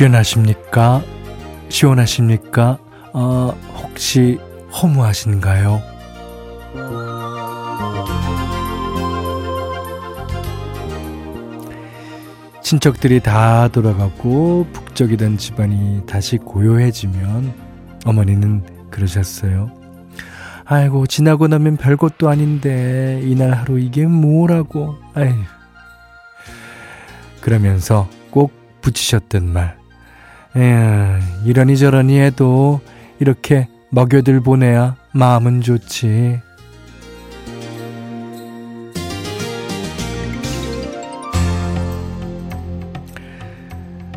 후련하십니까? 시원하십니까? 어, 혹시 허무하신가요? 친척들이 다 돌아가고 북적이던 집안이 다시 고요해지면 어머니는 그러셨어요. 아이고 지나고 나면 별것도 아닌데 이날 하루 이게 뭐라고 아휴 그러면서 꼭 붙이셨던 말 에휴 이러니 저러니 해도 이렇게 먹여들 보내야 마음은 좋지.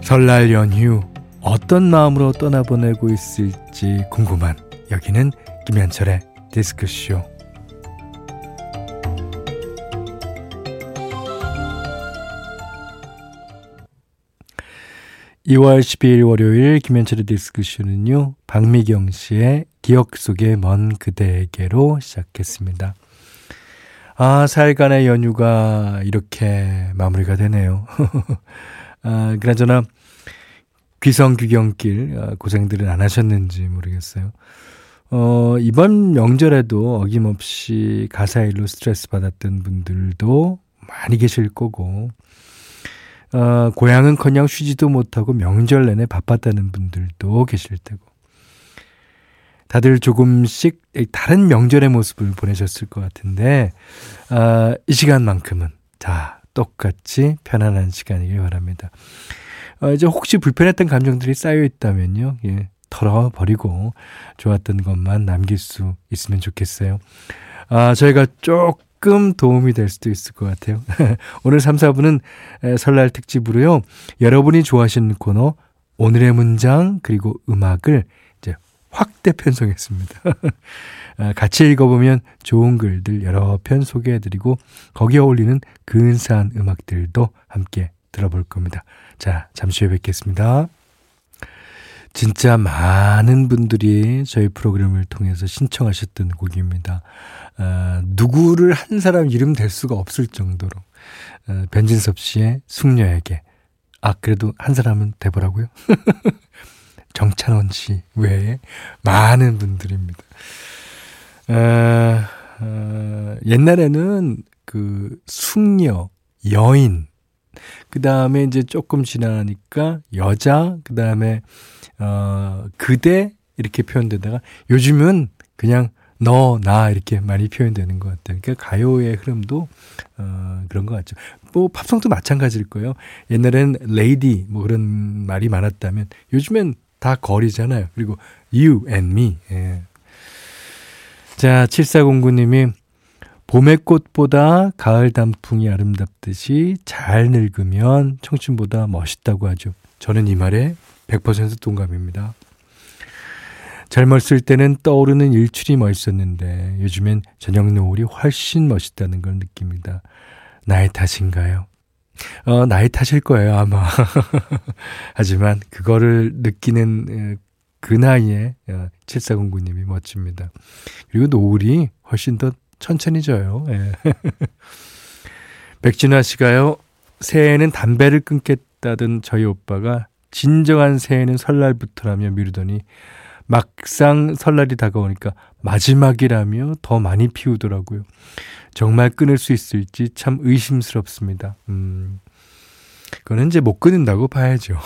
설날 연휴 어떤 마음으로 떠나보내고 있을지 궁금한 여기는 김현철의 디스크쇼 2월 12일 월요일 김현철의 디스크쇼는요, 박미경 씨의 기억 속의 먼 그대에게로 시작했습니다. 아, 4일간의 연휴가 이렇게 마무리가 되네요. 아, 그나저나, 귀성귀경길, 아, 고생들은 안 하셨는지 모르겠어요. 어, 이번 명절에도 어김없이 가사일로 스트레스 받았던 분들도 많이 계실 거고, 어, 고향은 그냥 쉬지도 못하고 명절 내내 바빴다는 분들도 계실 테고, 다들 조금씩 다른 명절의 모습을 보내셨을 것 같은데, 어, 이 시간만큼은 다 똑같이 편안한 시간이길 바랍니다. 어, 이제 혹시 불편했던 감정들이 쌓여 있다면요, 예, 털어버리고 좋았던 것만 남길 수 있으면 좋겠어요. 아, 저희가 조금 도움이 될 수도 있을 것 같아요. 오늘 3, 4분은 설날 특집으로요. 여러분이 좋아하시는 코너 오늘의 문장 그리고 음악을 이제 확대 편성했습니다. 아, 같이 읽어보면 좋은 글들 여러 편 소개해드리고 거기에 어울리는 근사한 음악들도 함께 들어볼 겁니다. 자, 잠시 후에 뵙겠습니다. 진짜 많은 분들이 저희 프로그램을 통해서 신청하셨던 곡입니다. 어, 누구를 한 사람 이름 될 수가 없을 정도로 어, 변진섭 씨의 숙녀에게 아 그래도 한 사람은 돼보라고요. 정찬원 씨 외에 많은 분들입니다. 어, 어, 옛날에는 그 숙녀, 여인, 그 다음에 이제 조금 지나니까 여자, 그 다음에 어, 그대 이렇게 표현되다가 요즘은 그냥 너, 나 이렇게 많이 표현되는 것 같아요. 그러니까 가요의 흐름도 어, 그런 것 같죠. 뭐 팝송도 마찬가지일 거예요. 옛날엔 레이디 뭐 그런 말이 많았다면 요즘엔 다 거리잖아요. 그리고 you and me. 예. 자, 7409님이 봄의 꽃보다 가을 단풍이 아름답듯이 잘 늙으면 청춘보다 멋있다고 하죠. 저는 이 말에 100% 동감입니다. 젊었을 때는 떠오르는 일출이 멋있었는데 요즘엔 저녁 노을이 훨씬 멋있다는 걸 느낍니다. 나의 탓인가요? 어, 나의 탓일 거예요, 아마. 하지만 그거를 느끼는 그 나이에 7409님이 어, 멋집니다. 그리고 노을이 훨씬 더 천천히 져요. 예. 백진화 씨가요, 새해에는 담배를 끊겠다던 저희 오빠가 진정한 새해는 설날부터라며 미루더니 막상 설날이 다가오니까 마지막이라며 더 많이 피우더라고요. 정말 끊을 수 있을지 참 의심스럽습니다. 음, 그거는 이제 못 끊는다고 봐야죠.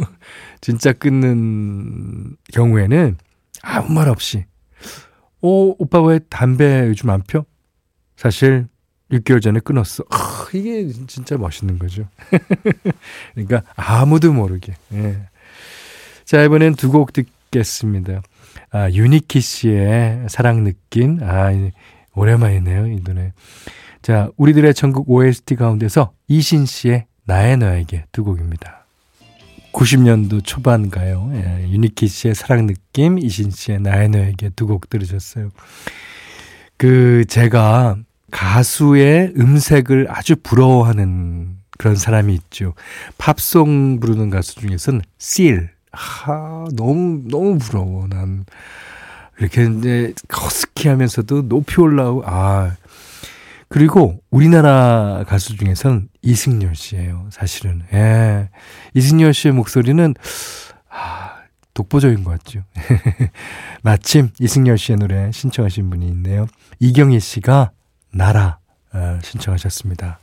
진짜 끊는 경우에는 아무 말 없이, 어, 오빠 왜 담배 요즘 안 펴? 사실 6개월 전에 끊었어. 아, 이게 진짜 멋있는 거죠. 그러니까 아무도 모르게. 예. 자, 이번엔 두 곡 듣 겠습니다. 아, 유니키 씨의 사랑 느낌. 아, 오랜만이네요, 이 노래. 자, 우리들의 천국 OST 가운데서 이신 씨의 나의 너에게 두 곡입니다. 90년도 초반가요. 예, 유니키 씨의 사랑 느낌, 이신 씨의 나의 너에게 두 곡 들으셨어요. 그, 제가 가수의 음색을 아주 부러워하는 그런 사람이 있죠. 팝송 부르는 가수 중에서는 실. 하, 너무, 너무 부러워. 난. 이렇게 이제 허스키 하면서도 높이 올라오고, 아. 그리고 우리나라 가수 중에서는 이승열 씨예요. 사실은. 예. 이승열 씨의 목소리는 아, 독보적인 것 같죠. 마침 이승열 씨의 노래 신청하신 분이 있네요. 이경희 씨가 나라 어, 신청하셨습니다.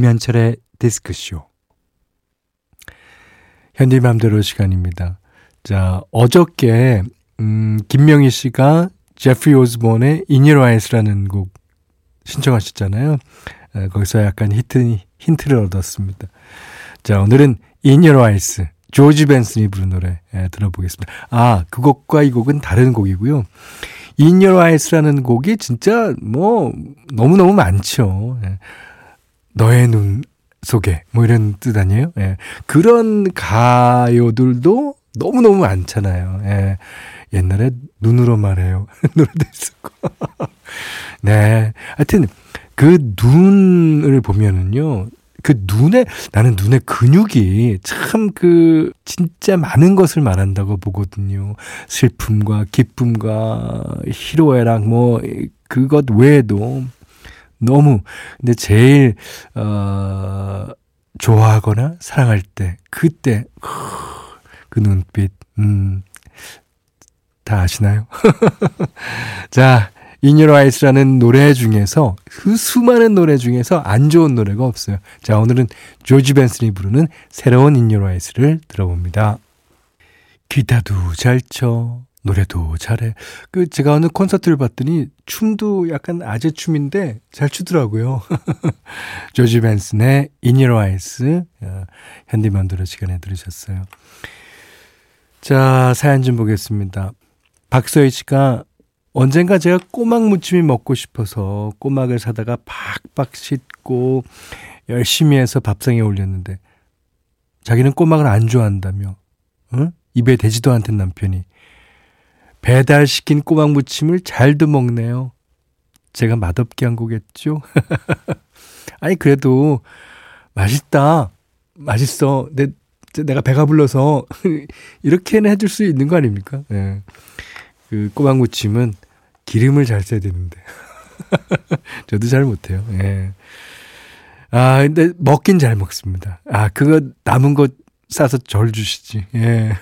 김현철의 디스크쇼. 현디맘대로 시간입니다. 자, 어저께, 음, 김명희 씨가 제프리 오즈본의 Eyes라는 곡 신청하셨잖아요. 에, 거기서 약간 히트, 힌트를 얻었습니다. 자, 오늘은 Eyes, 조지 벤슨이 부른 노래 에, 들어보겠습니다. 아, 그 곡과 이 곡은 다른 곡이고요. In Your Eyes라는 곡이 진짜 뭐 너무너무 많죠. 예. 너의 눈 속에 뭐 이런 뜻 아니에요? 예. 그런 가요들도 너무너무 많잖아요. 예. 옛날에 눈으로 말해요. 노래도 있었고. 네. 하여튼 그 눈을 보면은요. 그 눈에 나는 눈의 근육이 참 그 진짜 많은 것을 말한다고 보거든요. 슬픔과 기쁨과 희로애락 뭐 그것 외에도 너무 근데 제일 어 좋아하거나 사랑할 때 그때 그 눈빛 음. 다 아시나요? 자, 인유로 아이스라는 노래 중에서 그 수많은 노래 중에서 안 좋은 노래가 없어요. 자, 오늘은 조지 벤슨이 부르는 새로운 인유로 아이스를 들어봅니다. 기타도 잘 쳐, 노래도 잘해. 그 제가 어느 콘서트를 봤더니 춤도 약간 아재 춤인데 잘 추더라고요. 조지 벤슨의 In Your Eyes 어, 현디만두로 시간에 들으셨어요. 자 사연 좀 보겠습니다. 박서희 씨가 언젠가 제가 꼬막 무침이 먹고 싶어서 꼬막을 사다가 팍팍 씻고 열심히 해서 밥상에 올렸는데 자기는 꼬막을 안 좋아한다며 응? 입에 대지도 않던 남편이 배달시킨 꼬막 무침을 잘도 먹네요. 제가 맛없게 한 거겠죠? 아니, 그래도 맛있다. 맛있어. 내, 내가 배가 불러서 이렇게는 해줄 수 있는 거 아닙니까? 예. 그 꼬막 무침은 기름을 잘 써야 되는데. 저도 잘 못해요. 예. 아, 근데 먹긴 잘 먹습니다. 아, 그거 남은 거 싸서 절 주시지. 예.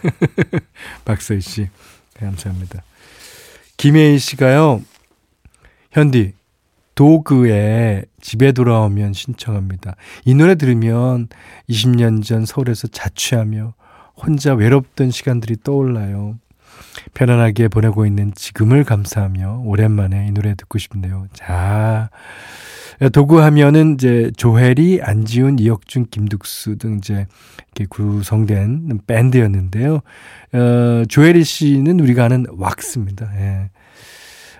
박서희 씨. 감사합니다. 김혜희 씨가요, 현디, 도그의 집에 돌아오면 신청합니다. 이 노래 들으면 20년 전 서울에서 자취하며 혼자 외롭던 시간들이 떠올라요. 편안하게 보내고 있는 지금을 감사하며 오랜만에 이 노래 듣고 싶네요. 자, 도구 하면은 이제 조혜리, 안지훈, 이혁준, 김득수 등 이제 이렇게 구성된 밴드였는데요. 어, 조혜리 씨는 우리가 아는 왁스입니다. 예.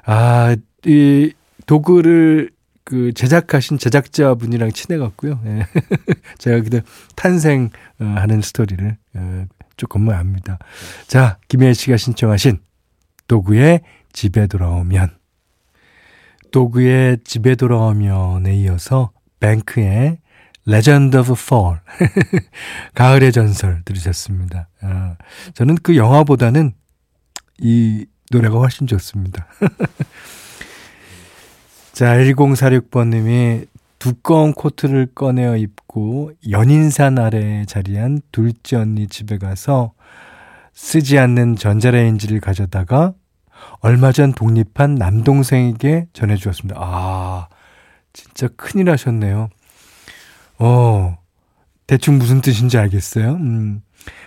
아, 이 도구를 그 제작하신 제작자분이랑 친해갖고요. 예. 제가 그때 탄생하는 스토리를 어, 조금만 압니다. 자, 김혜혜 씨가 신청하신 도구의 집에 돌아오면 도그의 집에 돌아오면에 이어서 뱅크의 Legend of Fall 가을의 전설 들으셨습니다. 아, 저는 그 영화보다는 이 노래가 훨씬 좋습니다. 자, 1046번 님이 두꺼운 코트를 꺼내어 입고 연인산 아래에 자리한 둘째 언니 집에 가서 쓰지 않는 전자레인지를 가져다가 얼마 전 독립한 남동생에게 전해주었습니다. 아, 진짜 큰일 하셨네요. 어, 대충 무슨 뜻인지 알겠어요? 음,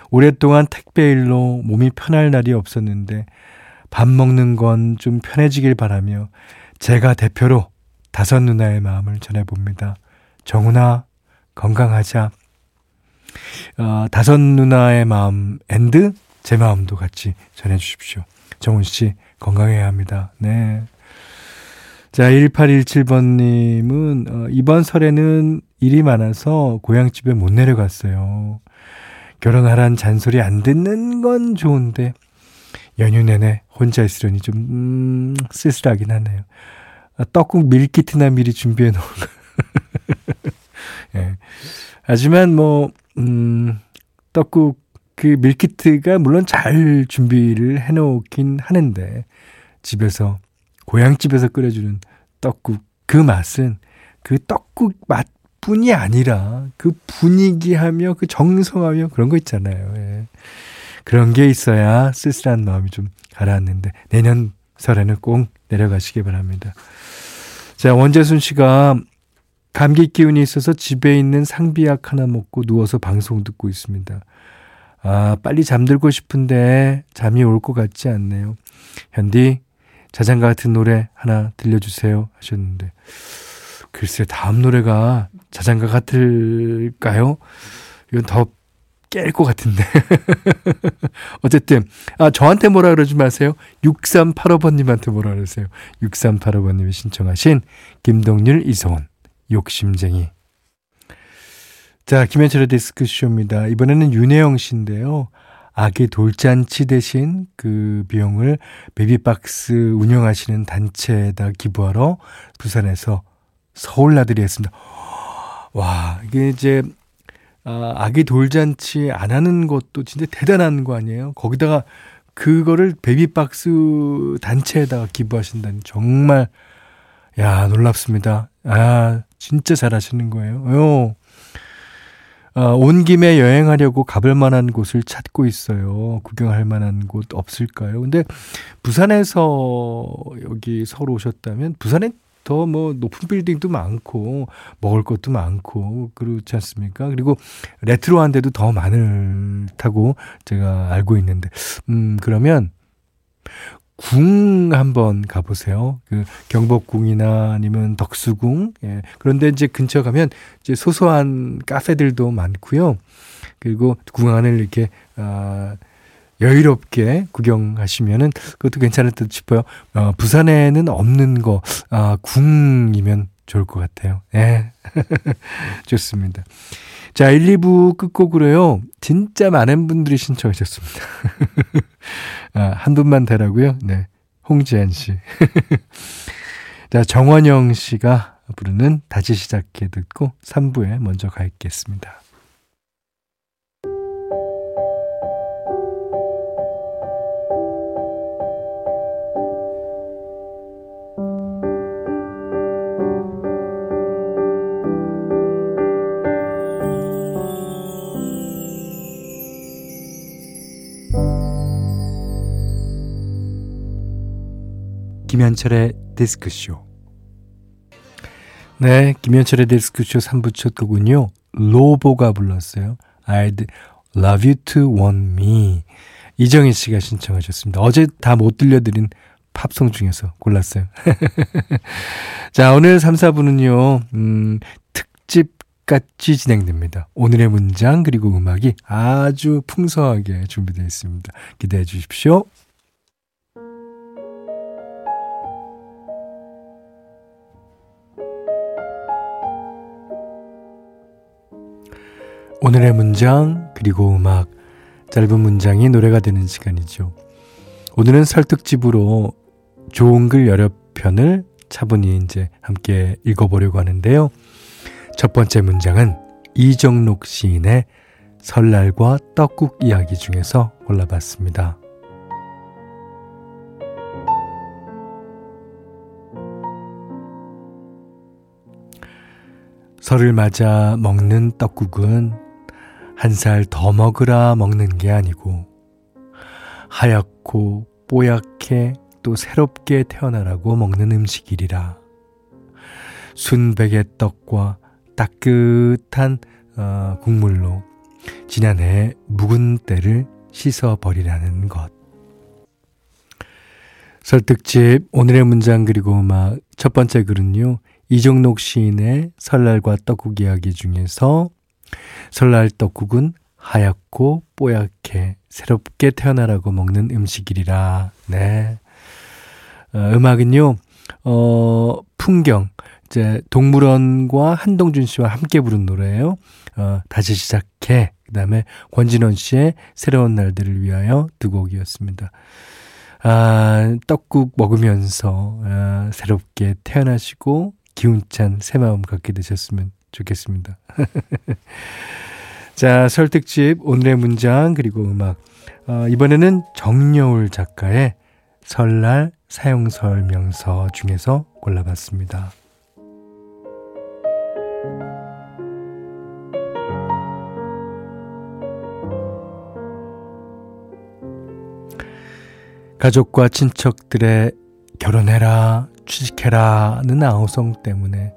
오랫동안 택배일로 몸이 편할 날이 없었는데 밥 먹는 건 좀 편해지길 바라며 제가 대표로 다섯 누나의 마음을 전해봅니다. 정훈아, 건강하자. 어, 다섯 누나의 마음 and 제 마음도 같이 전해주십시오. 정훈 씨, 건강해야 합니다. 네. 자, 1817번님은, 어, 이번 설에는 일이 많아서 고향집에 못 내려갔어요. 결혼하란 잔소리 안 듣는 건 좋은데, 연휴 내내 혼자 있으려니 좀, 음, 쓸쓸하긴 하네요. 아, 떡국 밀키트나 미리 준비해 놓은 예. 하지만 뭐, 음, 떡국 그 밀키트가 물론 잘 준비를 해 놓긴 하는데, 집에서 고향집에서 끓여주는 떡국 그 맛은 그 떡국 맛뿐이 아니라 그 분위기하며 그 정성하며 그런 거 있잖아요. 예. 그런 게 있어야 쓸쓸한 마음이 좀 가라앉는데 내년 설에는 꼭 내려가시기 바랍니다. 자, 원재순 씨가 감기 기운이 있어서 집에 있는 상비약 하나 먹고 누워서 방송 듣고 있습니다. 아, 빨리 잠들고 싶은데 잠이 올 것 같지 않네요. 현디, 자장가 같은 노래 하나 들려주세요 하셨는데 글쎄 다음 노래가 자장가 같을까요? 이건 더 깰 것 같은데. 어쨌든, 아, 저한테 뭐라 그러지 마세요. 6385번님한테 뭐라 그러세요. 6385번님이 신청하신 김동률, 이소은, 욕심쟁이. 자, 김현철의 디스크쇼입니다. 이번에는 윤혜영 씨인데요. 아기 돌잔치 대신 그 비용을 베비박스 운영하시는 단체에다 기부하러 부산에서 서울 나들이 했습니다. 와, 이게 이제 아, 아기 돌잔치 안 하는 것도 진짜 대단한 거 아니에요? 거기다가 그거를 베비박스 단체에다가 기부하신다니 정말 야 놀랍습니다. 아 진짜 잘하시는 거예요. 요. 어, 온 김에 여행하려고 가볼 만한 곳을 찾고 있어요. 구경할 만한 곳 없을까요? 근데 부산에서 여기 서울 오셨다면 부산에 더 뭐 높은 빌딩도 많고 먹을 것도 많고 그렇지 않습니까? 그리고 레트로한 데도 더 많다고 제가 알고 있는데 음 그러면 궁 한번 가보세요. 그 경복궁이나 아니면 덕수궁. 예. 그런데 이제 근처 가면 이제 소소한 카페들도 많고요. 그리고 궁 안을 이렇게 아 여유롭게 구경하시면은 그것도 괜찮을 듯 싶어요. 어, 부산에는 없는 거, 아, 궁이면 좋을 것 같아요. 예. 좋습니다. 자, 1, 2부 끝곡으로요. 진짜 많은 분들이 신청하셨습니다. 아, 한 분만 되라고요? 네. 홍지한 씨. 자, 정원영 씨가 부르는 다시 시작해 듣고 3부에 먼저 가겠습니다. 김현철의 디스크쇼. 네, 김현철의 디스크쇼 3부 첫 곡은요. 로보가 불렀어요. I'd love you to want me. 이정희 씨가 신청하셨습니다. 어제 다 못 들려드린 팝송 중에서 골랐어요. 자, 오늘 3, 4부는요, 음, 특집 같이 진행됩니다. 오늘의 문장 그리고 음악이 아주 풍성하게 준비되어 있습니다. 기대해 주십시오. 오늘의 문장 그리고 음악 짧은 문장이 노래가 되는 시간이죠. 오늘은 설득집으로 좋은 글 여러 편을 차분히 이제 함께 읽어보려고 하는데요. 첫 번째 문장은 이정록 시인의 설날과 떡국 이야기 중에서 골라봤습니다. 설을 맞아 먹는 떡국은 한 살 더 먹으라 먹는 게 아니고 하얗고 뽀얗게 또 새롭게 태어나라고 먹는 음식이리라. 순백의 떡과 따뜻한 어, 국물로 지난해 묵은 때를 씻어버리라는 것. 설득집 오늘의 문장 그리고 음악 첫 번째 글은요. 이종록 시인의 설날과 떡국 이야기 중에서 설날 떡국은 하얗고 뽀얗게 새롭게 태어나라고 먹는 음식이리라. 네. 어, 음악은요, 어, 풍경, 이제 동물원과 한동준 씨와 함께 부른 노래예요. 어, 다시 시작해. 그 다음에 권진원 씨의 새로운 날들을 위하여 두 곡이었습니다. 아, 떡국 먹으면서 아, 새롭게 태어나시고 기운찬 새 마음 갖게 되셨으면 좋겠습니다. 자, 설득집 오늘의 문장 그리고 음악. 어, 이번에는 정여울 작가의 설날 사용 설명서 중에서 골라봤습니다. 가족과 친척들의 결혼해라, 취직해라는 아우성 때문에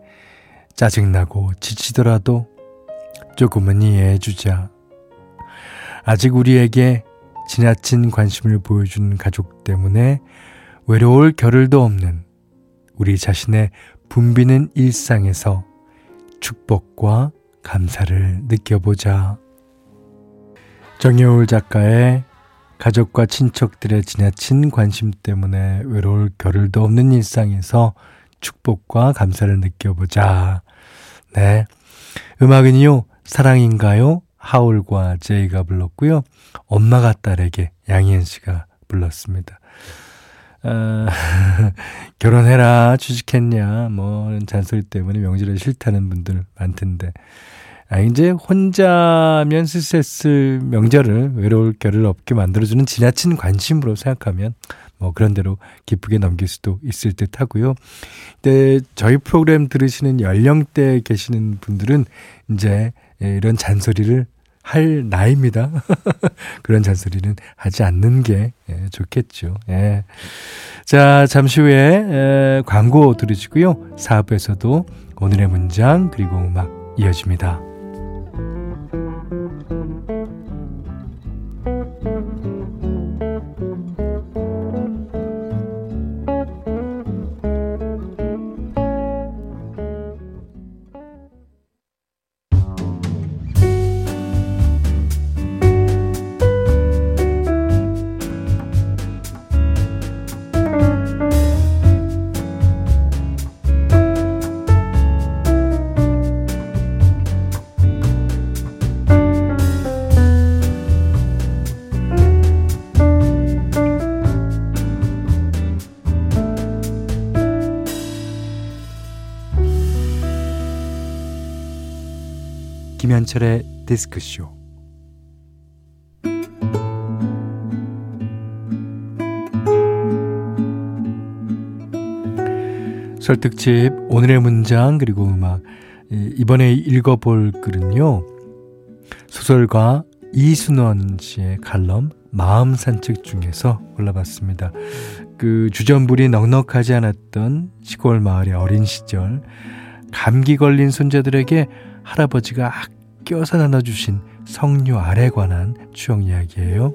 짜증나고 지치더라도 조금은 이해해 주자. 아직 우리에게 지나친 관심을 보여준 가족 때문에 외로울 겨를도 없는 우리 자신의 붐비는 일상에서 축복과 감사를 느껴보자. 정여울 작가의 가족과 친척들의 지나친 관심 때문에 외로울 겨를도 없는 일상에서 축복과 감사를 느껴보자. 네. 음악은요, 사랑인가요? 하울과 제이가 불렀고요. 엄마가 딸에게 양희은 씨가 불렀습니다. 아, 결혼해라, 취직했냐, 뭐, 잔소리 때문에 명절에 싫다는 분들 많던데. 아, 이제 혼자면 스트레스 명절을 외로울 겨를 없게 만들어주는 지나친 관심으로 생각하면 뭐 그런 대로 기쁘게 넘길 수도 있을 듯 하고요. 근데 저희 프로그램 들으시는 연령대에 계시는 분들은 이제 이런 잔소리를 할 나이입니다. 그런 잔소리는 하지 않는 게 예, 좋겠죠. 예. 자, 잠시 후에 에, 광고 들으시고요. 4부에서도 오늘의 문장 그리고 음악 이어집니다. 김현철의 디스크쇼 설득집 오늘의 문장 그리고 음악 이번에 읽어볼 글은요 소설가 이순원 씨의 칼럼 마음 산책 중에서 골라봤습니다. 그 주전부리 넉넉하지 않았던 시골 마을의 어린 시절 감기 걸린 손자들에게 할아버지가 아껴서 나눠주신 성류 알에 관한 추억 이야기예요.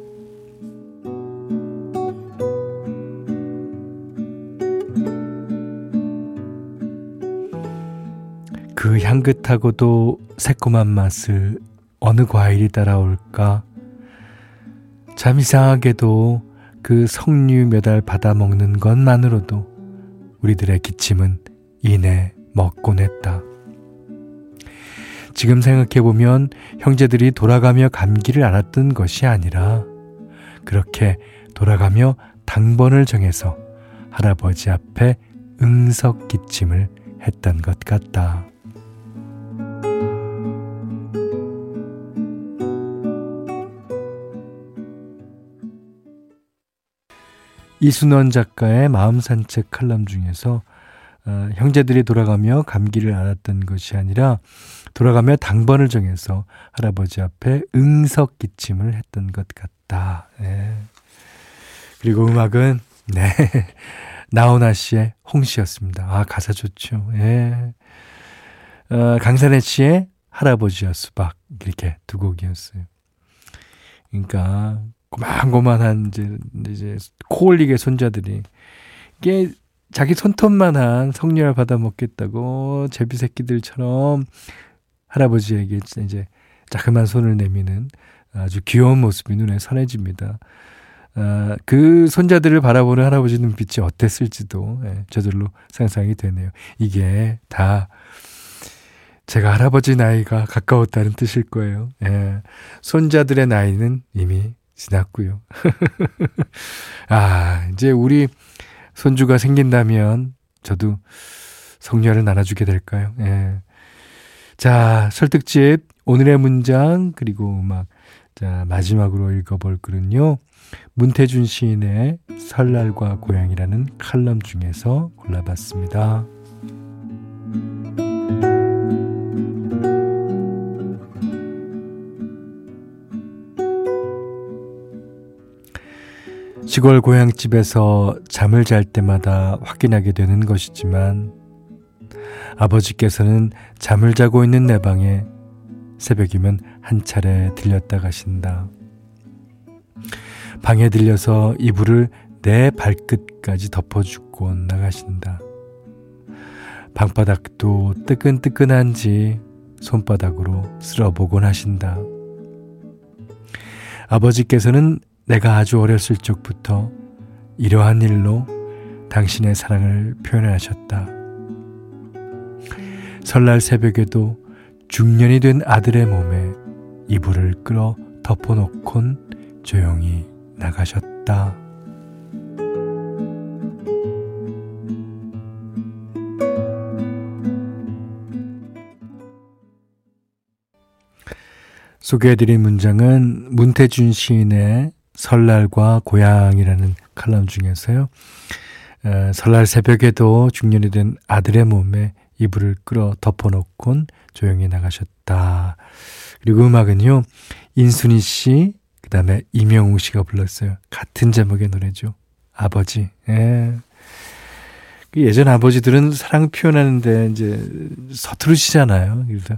그 향긋하고도 새콤한 맛을 어느 과일이 따라올까? 참 이상하게도 그 석류 몇 알 받아 먹는 것만으로도 우리들의 기침은 이내 먹곤 했다. 지금 생각해보면 형제들이 돌아가며 감기를 앓았던 것이 아니라 그렇게 돌아가며 당번을 정해서 할아버지 앞에 응석 기침을 했던 것 같다. 이순원 작가의 마음 산책 칼럼 중에서 어, 형제들이 돌아가며 감기를 앓았던 것이 아니라 돌아가며 당번을 정해서 할아버지 앞에 응석 기침을 했던 것 같다. 네. 그리고 음악은 네 나훈아 씨의 홍시였습니다. 아 가사 좋죠. 예. 어, 강산혜 씨의 할아버지와 수박 이렇게 두 곡이었어요. 그러니까 고만고만한 이제 이제 코올리게 손자들이 이게 자기 손톱만한 성렬 받아 먹겠다고 제비 새끼들처럼 할아버지에게 이제 자그만 손을 내미는 아주 귀여운 모습이 눈에 선해집니다. 어, 그 손자들을 바라보는 할아버지 눈빛이 어땠을지도 예, 저절로 상상이 되네요. 이게 다 제가 할아버지 나이가 가까웠다는 뜻일 거예요. 예, 손자들의 나이는 이미 지났고요. 아, 이제 우리 손주가 생긴다면 저도 성녀를 나눠주게 될까요? 예. 자, 설득집 오늘의 문장 그리고 음악 자, 마지막으로 읽어볼 글은요. 문태준 시인의 설날과 고향이라는 칼럼 중에서 골라봤습니다. 시골 고향집에서 잠을 잘 때마다 확인하게 되는 것이지만 아버지께서는 잠을 자고 있는 내 방에 새벽이면 한 차례 들렸다 가신다. 방에 들려서 이불을 내 발끝까지 덮어주고 나가신다. 방바닥도 뜨끈뜨끈한지 손바닥으로 쓸어보곤 하신다. 아버지께서는 내가 아주 어렸을 적부터 이러한 일로 당신의 사랑을 표현하셨다. 설날 새벽에도 중년이 된 아들의 몸에 이불을 끌어 덮어놓곤 조용히 나가셨다. 소개해드린 문장은 문태준 시인의 설날과 고향이라는 칼럼 중에서요. 에, 설날 새벽에도 중년이 된 아들의 몸에 이불을 끌어 덮어놓곤 조용히 나가셨다. 그리고 음악은요, 인순이 씨, 그 다음에 이명웅 씨가 불렀어요. 같은 제목의 노래죠. 아버지. 예. 그 예전 아버지들은 사랑 표현하는데 이제 서투르시잖아요. 그래서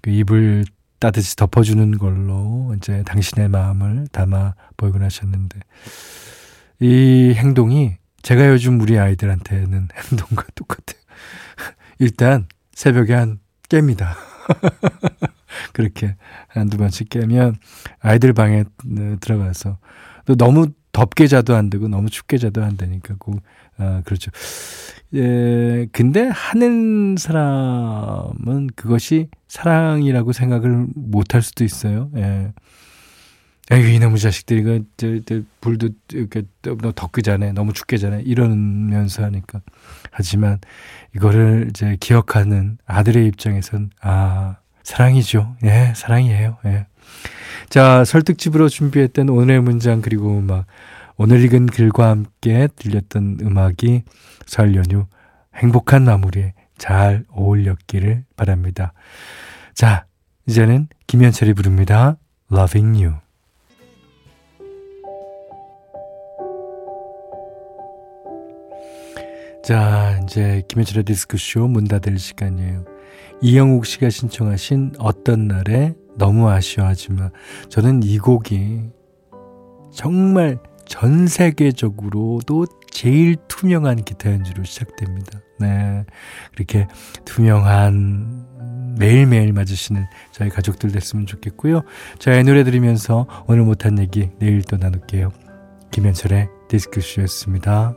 그 입을 따뜻이 덮어주는 걸로 이제 당신의 마음을 담아 보이곤 하셨는데 이 행동이 제가 요즘 우리 아이들한테는 행동과 똑같아요. 일단 새벽에 한 깹니다. 그렇게 한두 번씩 깨면 아이들 방에 들어가서 또 너무 덥게 자도 안 되고 너무 춥게 자도 안 되니까 꼭, 아, 그렇죠. 예, 근데 하는 사람은 그것이 사랑이라고 생각을 못 할 수도 있어요. 예. 에이, 이놈의 자식들이, 그, 저, 저, 불도 이렇게 너무 덥게 자네, 너무 춥게 자네, 이러면서 하니까. 하지만 이거를 이제 기억하는 아들의 입장에선, 아, 사랑이죠. 예, 사랑이에요. 예. 자, 설득집으로 준비했던 오늘의 문장 그리고 음악, 오늘 읽은 글과 함께 들렸던 음악이 설 연휴 행복한 마무리에 잘 어울렸기를 바랍니다. 자, 이제는 김현철이 부릅니다. Loving You. 자, 이제 김현철의 디스크쇼 문 닫을 시간이에요. 이영욱 씨가 신청하신 어떤 날에 너무 아쉬워하지만 저는 이 곡이 정말 전 세계적으로도 제일 투명한 기타 연주로 시작됩니다. 네. 그렇게 투명한 매일매일 맞으시는 저희 가족들 됐으면 좋겠고요. 저희 노래 들으면서 오늘 못한 얘기 내일 또 나눌게요. 김현철의 디스크쇼였습니다.